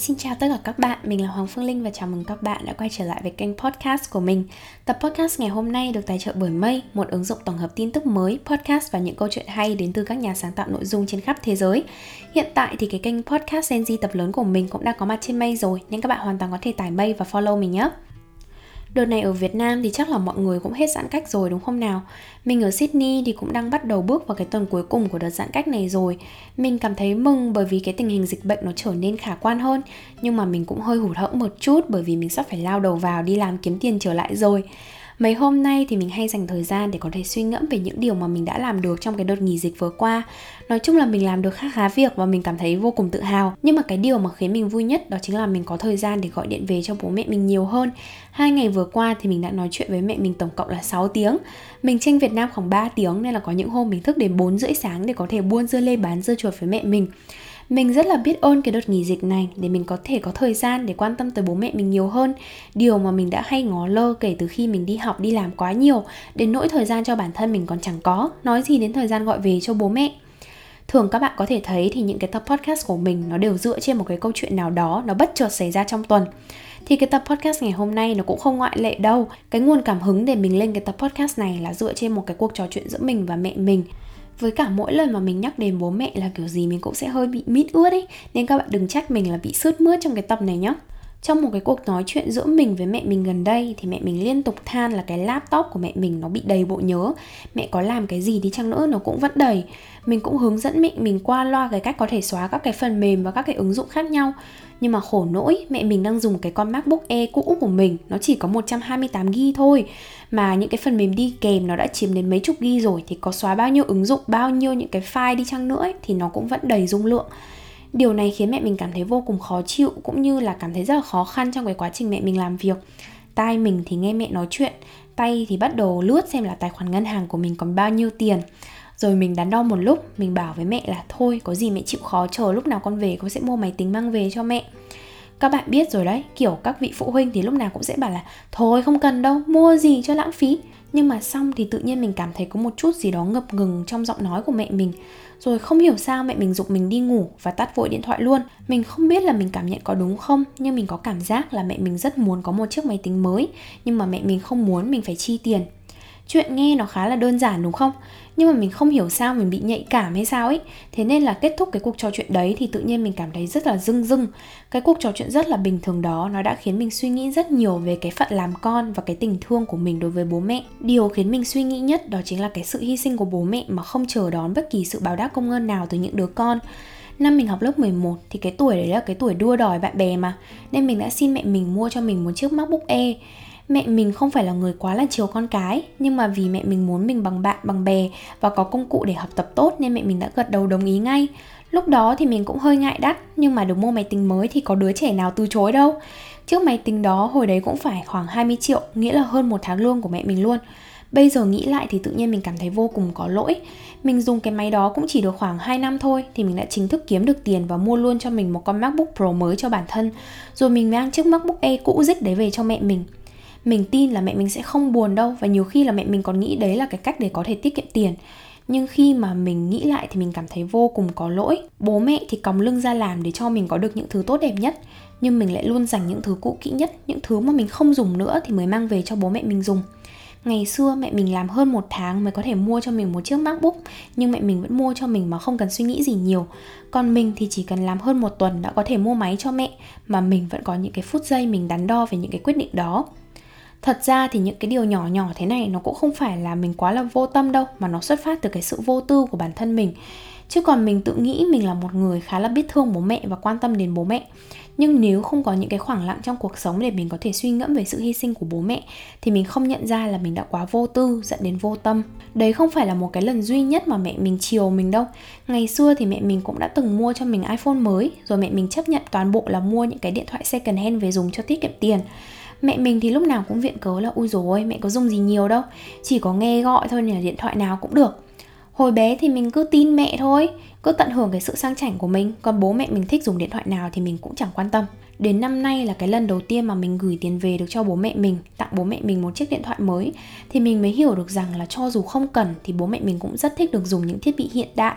Xin chào tất cả các bạn, mình là Hoàng Phương Linh và chào mừng các bạn đã quay trở lại với kênh podcast của mình. Tập podcast ngày hôm nay được tài trợ bởi Mây, một ứng dụng tổng hợp tin tức mới, podcast và những câu chuyện hay đến từ các nhà sáng tạo nội dung trên khắp thế giới. Hiện tại thì cái kênh podcast Gen Z tập lớn của mình cũng đã có mặt trên Mây rồi, nên các bạn hoàn toàn có thể tải Mây và follow mình nhé. Đợt này ở Việt Nam thì chắc là mọi người cũng hết giãn cách rồi, đúng không nào? Mình ở Sydney thì cũng đang bắt đầu bước vào cái tuần cuối cùng của đợt giãn cách này rồi. Mình cảm thấy mừng bởi vì cái tình hình dịch bệnh nó trở nên khả quan hơn. Nhưng mà mình cũng hơi hụt hẫng một chút bởi vì mình sắp phải lao đầu vào đi làm kiếm tiền trở lại rồi. Mấy hôm nay thì mình hay dành thời gian để có thể suy ngẫm về những điều mà mình đã làm được trong cái đợt nghỉ dịch vừa qua. Nói chung là mình làm được khá khá việc và mình cảm thấy vô cùng tự hào. Nhưng mà cái điều mà khiến mình vui nhất đó chính là mình có thời gian để gọi điện về cho bố mẹ mình nhiều hơn. Hai ngày vừa qua thì mình đã nói chuyện với mẹ mình tổng cộng là 6 tiếng. Mình tranh Việt Nam khoảng 3 tiếng nên là có những hôm mình thức đến 4 rưỡi sáng để có thể buôn dưa lê bán dưa chuột với mẹ mình. Mình rất là biết ơn cái đợt nghỉ dịch này để mình có thể có thời gian để quan tâm tới bố mẹ mình nhiều hơn. Điều mà mình đã hay ngó lơ kể từ khi mình đi học đi làm quá nhiều, đến nỗi thời gian cho bản thân mình còn chẳng có, nói gì đến thời gian gọi về cho bố mẹ? Thường các bạn có thể thấy thì những cái tập podcast của mình nó đều dựa trên một cái câu chuyện nào đó nó bất chợt xảy ra trong tuần. Thì cái tập podcast ngày hôm nay nó cũng không ngoại lệ đâu. Cái nguồn cảm hứng để mình lên cái tập podcast này là dựa trên một cái cuộc trò chuyện giữa mình và mẹ mình với cả mỗi lần mà mình nhắc đến bố mẹ là kiểu gì mình cũng sẽ hơi bị mít ướt ấy. Nên các bạn đừng trách mình là bị sướt mướt trong cái tập này nhé trong một cái cuộc nói chuyện giữa mình với mẹ mình gần đây thì mẹ mình liên tục than là cái laptop của mẹ mình nó bị đầy bộ nhớ. Mẹ có làm cái gì đi chăng nữa nó cũng vẫn đầy. Mình cũng hướng dẫn mẹ mình qua loa cái cách có thể xóa các cái phần mềm và các cái ứng dụng khác nhau. Nhưng mà khổ nỗi mẹ mình đang dùng cái con MacBook Air cũ của mình nó chỉ có 128GB thôi. Mà những cái phần mềm đi kèm nó đã chiếm đến mấy chục ghi rồi thì có xóa bao nhiêu ứng dụng bao nhiêu những cái file đi chăng nữa ấy, thì nó cũng vẫn đầy dung lượng điều này khiến mẹ mình cảm thấy vô cùng khó chịu, cũng như là cảm thấy rất là khó khăn trong cái quá trình mẹ mình làm việc. Tai mình thì nghe mẹ nói chuyện, tay thì bắt đầu lướt xem là tài khoản ngân hàng của mình còn bao nhiêu tiền. Rồi mình đắn đo một lúc, mình bảo với mẹ là thôi, có gì mẹ chịu khó, chờ lúc nào con về, con sẽ mua máy tính mang về cho mẹ. Các bạn biết rồi đấy, kiểu các vị phụ huynh thì lúc nào cũng sẽ bảo là thôi, không cần đâu, mua gì cho lãng phí. Nhưng mà xong thì tự nhiên mình cảm thấy có một chút gì đó ngập ngừng trong giọng nói của mẹ mình rồi không hiểu sao mẹ mình dục mình đi ngủ và tắt vội điện thoại luôn. Mình không biết là mình cảm nhận có đúng không, nhưng mình có cảm giác là mẹ mình rất muốn có một chiếc máy tính mới. Nhưng mà mẹ mình không muốn mình phải chi tiền chuyện nghe nó khá là đơn giản đúng không? Nhưng mà mình không hiểu sao mình bị nhạy cảm hay sao ấy. Thế nên là kết thúc cái cuộc trò chuyện đấy thì tự nhiên mình cảm thấy rất là rưng rưng. Cái cuộc trò chuyện rất là bình thường đó, nó đã khiến mình suy nghĩ rất nhiều về cái phận làm con và cái tình thương của mình đối với bố mẹ. Điều khiến mình suy nghĩ nhất đó chính là cái sự hy sinh của bố mẹ mà không chờ đón bất kỳ sự báo đáp công ơn nào từ những đứa con. Năm mình học lớp 11 thì cái tuổi đấy là cái tuổi đua đòi bạn bè mà, Nên mình đã xin mẹ mình mua cho mình một chiếc MacBook Air. Mẹ mình không phải là người quá là chiều con cái, Nhưng mà vì mẹ mình muốn mình bằng bạn, bằng bè Và có công cụ để học tập tốt Nên mẹ mình đã gật đầu đồng ý ngay. Lúc đó thì mình cũng hơi ngại đắt, Nhưng mà được mua máy tính mới thì có đứa trẻ nào từ chối đâu. Chiếc máy tính đó hồi đấy cũng phải khoảng 20 triệu, Nghĩa là hơn một tháng lương của mẹ mình luôn. Bây giờ nghĩ lại thì tự nhiên mình cảm thấy vô cùng có lỗi. Mình dùng cái máy đó cũng chỉ được khoảng 2 năm thôi Thì mình đã chính thức kiếm được tiền và mua luôn cho mình một con MacBook Pro mới cho bản thân. Rồi mình mang chiếc MacBook Air cũ dích đấy về cho mẹ mình mình tin là mẹ mình sẽ không buồn đâu và nhiều khi là mẹ mình còn nghĩ đấy là cái cách để có thể tiết kiệm tiền. Nhưng khi mà mình nghĩ lại thì mình cảm thấy vô cùng có lỗi. Bố mẹ thì còng lưng ra làm để cho mình có được những thứ tốt đẹp nhất, nhưng mình lại luôn dành những thứ cũ kỹ nhất, những thứ mà mình không dùng nữa thì mới mang về cho bố mẹ mình dùng. Ngày xưa mẹ mình làm hơn một tháng mới có thể mua cho mình một chiếc MacBook, Nhưng mẹ mình vẫn mua cho mình mà không cần suy nghĩ gì nhiều. Còn mình thì chỉ cần làm hơn một tuần đã có thể mua máy cho mẹ, Mà mình vẫn có những cái phút giây mình đắn đo về những cái quyết định đó thật ra thì những cái điều nhỏ nhỏ thế này nó cũng không phải là mình quá là vô tâm đâu, mà nó xuất phát từ cái sự vô tư của bản thân mình. Chứ còn mình tự nghĩ mình là một người khá là biết thương bố mẹ và quan tâm đến bố mẹ. Nhưng nếu không có những cái khoảng lặng trong cuộc sống để mình có thể suy ngẫm về sự hy sinh của bố mẹ, thì mình không nhận ra là mình đã quá vô tư, dẫn đến vô tâm. Đấy không phải là một cái lần duy nhất mà mẹ mình chiều mình đâu. Ngày xưa thì mẹ mình cũng đã từng mua cho mình iphone mới, rồi mẹ mình chấp nhận toàn bộ là mua những cái điện thoại second hand về dùng cho tiết kiệm tiền. Mẹ mình thì lúc nào cũng viện cớ là ui rồi mẹ có dùng gì nhiều đâu, Chỉ có nghe gọi thôi là điện thoại nào cũng được. Hồi bé thì mình cứ tin mẹ thôi, Cứ tận hưởng cái sự sang chảnh của mình. Còn bố mẹ mình thích dùng điện thoại nào thì mình cũng chẳng quan tâm. Đến năm nay là cái lần đầu tiên mà mình gửi tiền về được cho bố mẹ mình, Tặng bố mẹ mình một chiếc điện thoại mới, Thì mình mới hiểu được rằng là cho dù không cần Thì bố mẹ mình cũng rất thích được dùng những thiết bị hiện đại.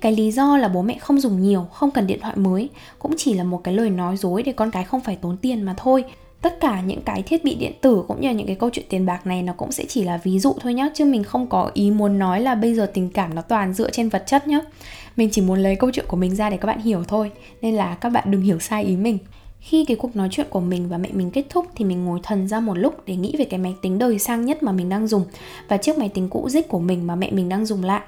Cái lý do là bố mẹ không dùng nhiều, Không cần điện thoại mới, Cũng chỉ là một cái lời nói dối để con cái không phải tốn tiền mà thôi tất cả những cái thiết bị điện tử cũng như là những cái câu chuyện tiền bạc này nó cũng sẽ chỉ là ví dụ thôi nhá, chứ mình không có ý muốn nói là bây giờ tình cảm nó toàn dựa trên vật chất nhá. Mình chỉ muốn lấy câu chuyện của mình ra để các bạn hiểu thôi, nên là các bạn đừng hiểu sai ý mình. Khi cái cuộc nói chuyện của mình và mẹ mình kết thúc thì mình ngồi thần ra một lúc để nghĩ về cái máy tính đời sang nhất mà mình đang dùng và chiếc máy tính cũ dích của mình mà mẹ mình đang dùng lại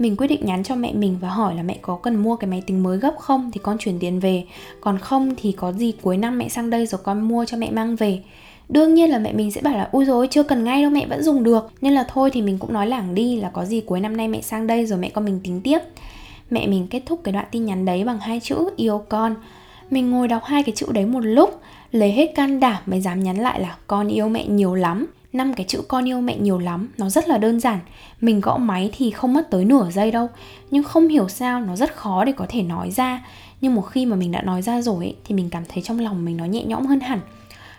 mình quyết định nhắn cho mẹ mình và hỏi là mẹ có cần mua cái máy tính mới gấp không? Thì con chuyển tiền về. Còn không thì có gì cuối năm mẹ sang đây rồi con mua cho mẹ mang về. Đương nhiên là mẹ mình sẽ bảo là, ui rồi chưa cần ngay đâu, mẹ vẫn dùng được. Nên là thôi thì mình cũng nói lảng đi là có gì cuối năm nay mẹ sang đây rồi mẹ con mình tính tiếp. Mẹ mình kết thúc cái đoạn tin nhắn đấy bằng hai chữ, yêu con. Mình ngồi đọc hai cái chữ đấy một lúc, lấy hết can đảm mới dám nhắn lại là, con yêu mẹ nhiều lắm năm cái chữ con yêu mẹ nhiều lắm nó rất là đơn giản. Mình gõ máy thì không mất tới nửa giây đâu. Nhưng không hiểu sao nó rất khó để có thể nói ra. Nhưng một khi mà mình đã nói ra rồi ấy, thì mình cảm thấy trong lòng mình nó nhẹ nhõm hơn hẳn.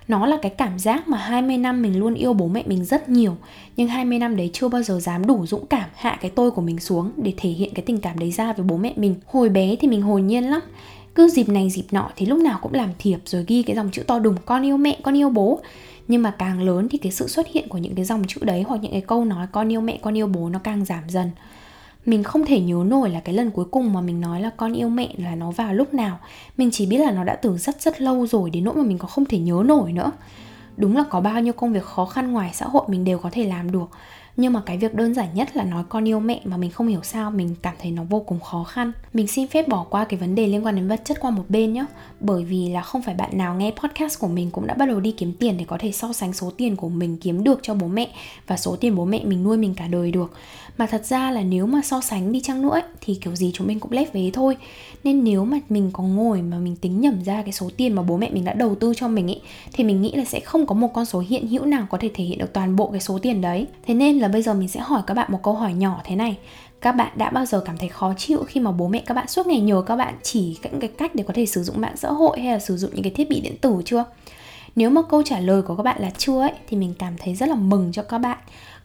Nó là cái cảm giác mà 20 năm mình luôn yêu bố mẹ mình rất nhiều. Nhưng 20 năm đấy chưa bao giờ dám đủ dũng cảm hạ cái tôi của mình xuống Để thể hiện cái tình cảm đấy ra với bố mẹ mình. Hồi bé thì mình hồn nhiên lắm. Cứ dịp này dịp nọ thì lúc nào cũng làm thiệp rồi ghi cái dòng chữ to đùng Con yêu mẹ, con yêu bố. Nhưng mà càng lớn thì cái sự xuất hiện của những cái dòng chữ đấy hoặc những cái câu nói con yêu mẹ con yêu bố nó càng giảm dần. Mình không thể nhớ nổi là cái lần cuối cùng mà mình nói là con yêu mẹ là nó vào lúc nào. Mình chỉ biết là nó đã từ rất rất lâu rồi đến nỗi mà mình có không thể nhớ nổi nữa. Đúng là có bao nhiêu công việc khó khăn ngoài xã hội mình đều có thể làm được nhưng mà cái việc đơn giản nhất là nói con yêu mẹ mà mình không hiểu sao mình cảm thấy nó vô cùng khó khăn. Mình xin phép bỏ qua cái vấn đề liên quan đến vật chất qua một bên nhé bởi vì là không phải bạn nào nghe podcast của mình cũng đã bắt đầu đi kiếm tiền để có thể so sánh số tiền của mình kiếm được cho bố mẹ và số tiền bố mẹ mình nuôi mình cả đời được. Mà thật ra là nếu mà so sánh đi chăng nữa ấy, thì kiểu gì chúng mình cũng lép vế thôi. Nên nếu mà mình có ngồi mà mình tính nhẩm ra cái số tiền mà bố mẹ mình đã đầu tư cho mình ấy thì mình nghĩ là sẽ không có một con số hiện hữu nào có thể thể hiện được toàn bộ cái số tiền đấy. Thế nên là bây giờ mình sẽ hỏi các bạn một câu hỏi nhỏ thế này. Các bạn đã bao giờ cảm thấy khó chịu khi mà bố mẹ các bạn suốt ngày nhờ các bạn chỉ những cái cách để có thể sử dụng mạng xã hội hay là sử dụng những cái thiết bị điện tử chưa? Nếu mà câu trả lời của các bạn là chưa ấy, thì mình cảm thấy rất là mừng cho các bạn.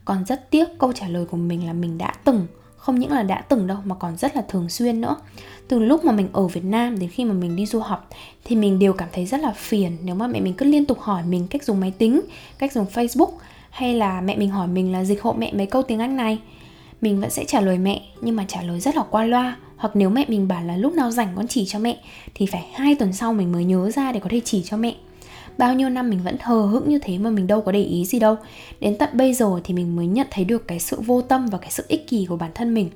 Còn rất tiếc câu trả lời của mình là mình đã từng, không những là đã từng đâu, mà còn rất là thường xuyên nữa. Từ lúc mà mình ở Việt Nam đến khi mà mình đi du học, thì mình đều cảm thấy rất là phiền nếu mà mẹ mình cứ liên tục hỏi mình cách dùng máy tính, cách dùng Facebook hay là mẹ mình hỏi mình là dịch hộ mẹ mấy câu tiếng Anh này? Mình vẫn sẽ trả lời mẹ, nhưng mà trả lời rất là qua loa. Hoặc nếu mẹ mình bảo là lúc nào rảnh con chỉ cho mẹ, thì phải hai tuần sau mình mới nhớ ra để có thể chỉ cho mẹ. Bao nhiêu năm mình vẫn hờ hững như thế mà mình đâu có để ý gì đâu. Đến tận bây giờ thì mình mới nhận thấy được cái sự vô tâm và cái sự ích kỷ của bản thân mình.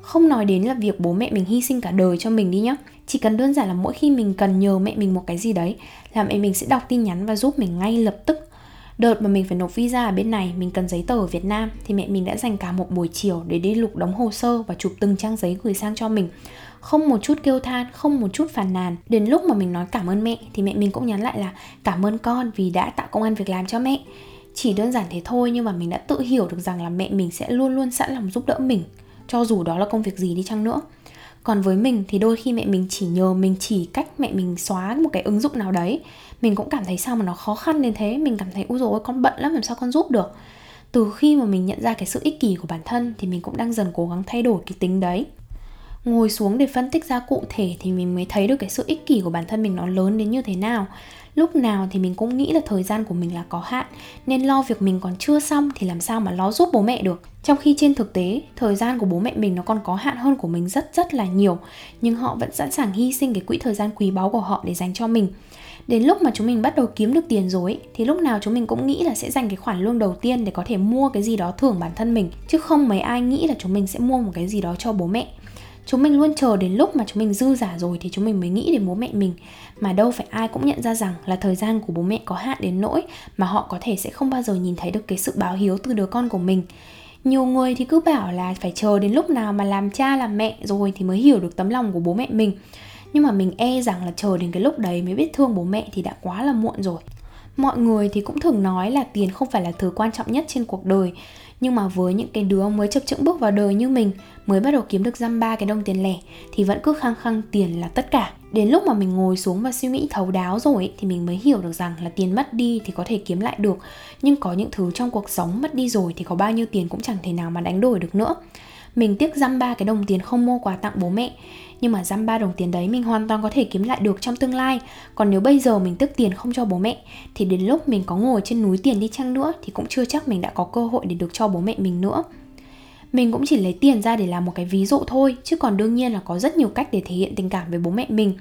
Không nói đến là việc bố mẹ mình hy sinh cả đời cho mình đi nhá. Chỉ cần đơn giản là mỗi khi mình cần nhờ mẹ mình một cái gì đấy là mẹ mình sẽ đọc tin nhắn và giúp mình ngay lập tức. Đợt mà mình phải nộp visa ở bên này, mình cần giấy tờ ở Việt Nam thì mẹ mình đã dành cả một buổi chiều để đi lục đóng hồ sơ và chụp từng trang giấy gửi sang cho mình. Không một chút kêu than, không một chút phàn nàn. Đến lúc mà mình nói cảm ơn mẹ thì mẹ mình cũng nhắn lại là cảm ơn con vì đã tạo công an việc làm cho mẹ. Chỉ đơn giản thế thôi nhưng mà mình đã tự hiểu được rằng là mẹ mình sẽ luôn luôn sẵn lòng giúp đỡ mình cho dù đó là công việc gì đi chăng nữa còn với mình thì đôi khi mẹ mình chỉ nhờ mình chỉ cách mẹ mình xóa một cái ứng dụng nào đấy. Mình cũng cảm thấy sao mà nó khó khăn đến thế. Mình cảm thấy ui rồi con bận lắm, làm sao con giúp được? Từ khi mà mình nhận ra cái sự ích kỷ của bản thân thì mình cũng đang dần cố gắng thay đổi cái tính đấy. Ngồi xuống để phân tích ra cụ thể thì mình mới thấy được cái sự ích kỷ của bản thân mình nó lớn đến như thế nào lúc nào thì mình cũng nghĩ là thời gian của mình là có hạn, nên lo việc mình còn chưa xong thì làm sao mà lo giúp bố mẹ được. Trong khi trên thực tế, thời gian của bố mẹ mình nó còn có hạn hơn của mình rất rất là nhiều, nhưng họ vẫn sẵn sàng hy sinh cái quỹ thời gian quý báu của họ để dành cho mình. Đến lúc mà chúng mình bắt đầu kiếm được tiền rồi thì lúc nào chúng mình cũng nghĩ là sẽ dành cái khoản lương đầu tiên để có thể mua cái gì đó thưởng bản thân mình, chứ không mấy ai nghĩ là chúng mình sẽ mua một cái gì đó cho bố mẹ chúng mình luôn chờ đến lúc mà chúng mình dư giả rồi thì chúng mình mới nghĩ đến bố mẹ mình. Mà đâu phải ai cũng nhận ra rằng là thời gian của bố mẹ có hạn đến nỗi mà họ có thể sẽ không bao giờ nhìn thấy được cái sự báo hiếu từ đứa con của mình. Nhiều người thì cứ bảo là phải chờ đến lúc nào mà làm cha làm mẹ rồi thì mới hiểu được tấm lòng của bố mẹ mình. Nhưng mà mình e rằng là chờ đến cái lúc đấy mới biết thương bố mẹ thì đã quá là muộn rồi. Mọi người thì cũng thường nói là tiền không phải là thứ quan trọng nhất trên cuộc đời nhưng mà với những cái đứa mới chập chững bước vào đời như mình mới bắt đầu kiếm được dăm ba cái đồng tiền lẻ thì vẫn cứ khăng khăng tiền là tất cả. Đến lúc mà mình ngồi xuống và suy nghĩ thấu đáo rồi ấy, thì mình mới hiểu được rằng là tiền mất đi thì có thể kiếm lại được. Nhưng có những thứ trong cuộc sống mất đi rồi thì có bao nhiêu tiền cũng chẳng thể nào mà đánh đổi được nữa mình tiếc dăm ba cái đồng tiền không mua quà tặng bố mẹ. Nhưng mà dăm ba đồng tiền đấy mình hoàn toàn có thể kiếm lại được trong tương lai. Còn nếu bây giờ mình tiếc tiền không cho bố mẹ, thì đến lúc mình có ngồi trên núi tiền đi chăng nữa, thì cũng chưa chắc mình đã có cơ hội để được cho bố mẹ mình nữa. Mình cũng chỉ lấy tiền ra để làm một cái ví dụ thôi, chứ còn đương nhiên là có rất nhiều cách để thể hiện tình cảm với bố mẹ mình.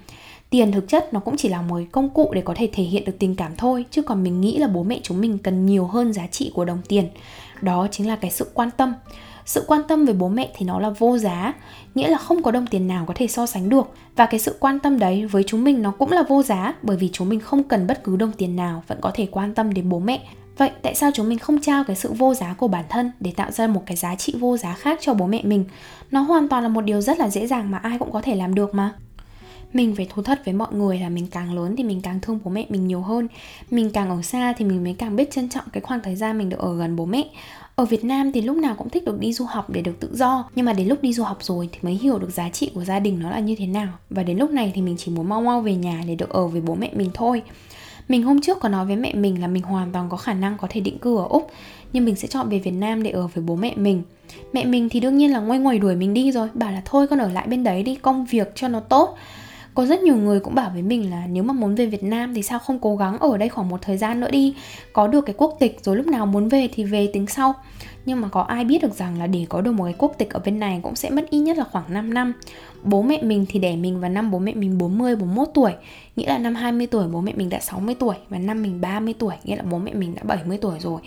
Tiền thực chất nó cũng chỉ là một công cụ để có thể thể hiện được tình cảm thôi, chứ còn mình nghĩ là bố mẹ chúng mình cần nhiều hơn giá trị của đồng tiền. Đó chính là cái sự quan tâm sự quan tâm về bố mẹ thì nó là vô giá, nghĩa là không có đồng tiền nào có thể so sánh được. Và cái sự quan tâm đấy với chúng mình nó cũng là vô giá, bởi vì chúng mình không cần bất cứ đồng tiền nào vẫn có thể quan tâm đến bố mẹ. Vậy tại sao chúng mình không trao cái sự vô giá của bản thân để tạo ra một cái giá trị vô giá khác cho bố mẹ mình? Nó hoàn toàn là một điều rất là dễ dàng mà ai cũng có thể làm được mà mình phải thú thật với mọi người là mình càng lớn thì mình càng thương bố mẹ mình nhiều hơn. Mình càng ở xa thì mình mới càng biết trân trọng cái khoảng thời gian mình được ở gần bố mẹ. Ở Việt Nam thì lúc nào cũng thích được đi du học để được tự do, nhưng mà đến lúc đi du học rồi thì mới hiểu được giá trị của gia đình nó là như thế nào. Và đến lúc này thì mình chỉ muốn mau mau về nhà để được ở với bố mẹ mình thôi. Mình hôm trước có nói với mẹ mình là mình hoàn toàn có khả năng có thể định cư ở Úc, Nhưng mình sẽ chọn về Việt Nam để ở với bố mẹ mình. Mẹ mình thì đương nhiên là ngoay ngoài đuổi mình đi rồi, Bảo là thôi con ở lại bên đấy đi, công việc cho nó tốt có rất nhiều người cũng bảo với mình là nếu mà muốn về Việt Nam thì sao không cố gắng ở đây khoảng một thời gian nữa đi. Có được cái quốc tịch rồi lúc nào muốn về thì về tính sau. Nhưng mà có ai biết được rằng là để có được một cái quốc tịch ở bên này cũng sẽ mất ít nhất là khoảng 5 năm. Bố mẹ mình thì đẻ mình vào năm bố mẹ mình 40, 41 tuổi. Nghĩa là năm 20 tuổi bố mẹ mình đã 60 tuổi Và năm mình 30 tuổi. Nghĩa là bố mẹ mình đã 70 tuổi rồi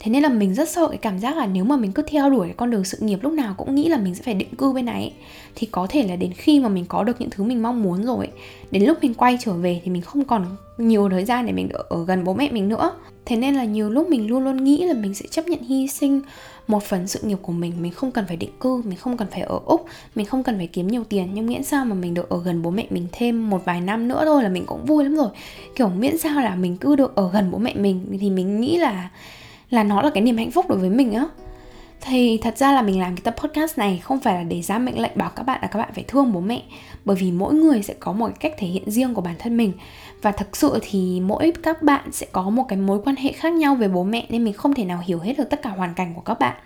thế nên là mình rất sợ cái cảm giác là nếu mà mình cứ theo đuổi cái con đường sự nghiệp lúc nào cũng nghĩ là mình sẽ phải định cư bên này ấy, thì có thể là đến khi mà mình có được những thứ mình mong muốn rồi đến lúc mình quay trở về thì mình không còn nhiều thời gian để mình ở gần bố mẹ mình nữa. Thế nên là nhiều lúc mình luôn luôn nghĩ là mình sẽ chấp nhận hy sinh một phần sự nghiệp của mình. Mình không cần phải định cư mình không cần phải ở úc mình không cần phải kiếm nhiều tiền. Nhưng miễn sao mà mình được ở gần bố mẹ mình thêm một vài năm nữa thôi là mình cũng vui lắm rồi. Kiểu miễn sao là mình cứ được ở gần bố mẹ mình thì mình nghĩ là là nó là cái niềm hạnh phúc đối với mình á. Thì thật ra là mình làm cái tập podcast này không phải là để ra mệnh lệnh bảo các bạn là các bạn phải thương bố mẹ, bởi vì mỗi người sẽ có một cái cách thể hiện riêng của bản thân mình. Và thực sự thì mỗi các bạn sẽ có một cái mối quan hệ khác nhau về bố mẹ nên mình không thể nào hiểu hết được tất cả hoàn cảnh của các bạn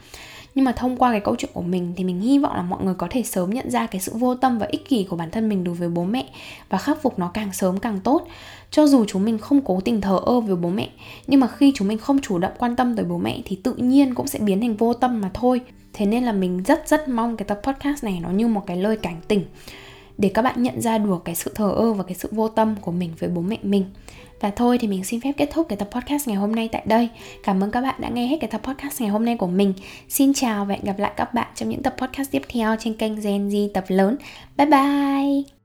nhưng mà thông qua cái câu chuyện của mình thì mình hy vọng là mọi người có thể sớm nhận ra cái sự vô tâm và ích kỷ của bản thân mình đối với bố mẹ và khắc phục nó càng sớm càng tốt. Cho dù chúng mình không cố tình thờ ơ với bố mẹ, nhưng mà khi chúng mình không chủ động quan tâm tới bố mẹ thì tự nhiên cũng sẽ biến thành vô tâm mà thôi. Thế nên là mình rất rất mong cái tập podcast này nó như một cái lời cảnh tỉnh để các bạn nhận ra được cái sự thờ ơ và cái sự vô tâm của mình với bố mẹ mình và thôi thì mình xin phép kết thúc cái tập podcast ngày hôm nay tại đây. Cảm ơn các bạn đã nghe hết cái tập podcast ngày hôm nay của mình. Xin chào và hẹn gặp lại các bạn trong những tập podcast tiếp theo trên kênh Gen Z tập lớn. Bye bye!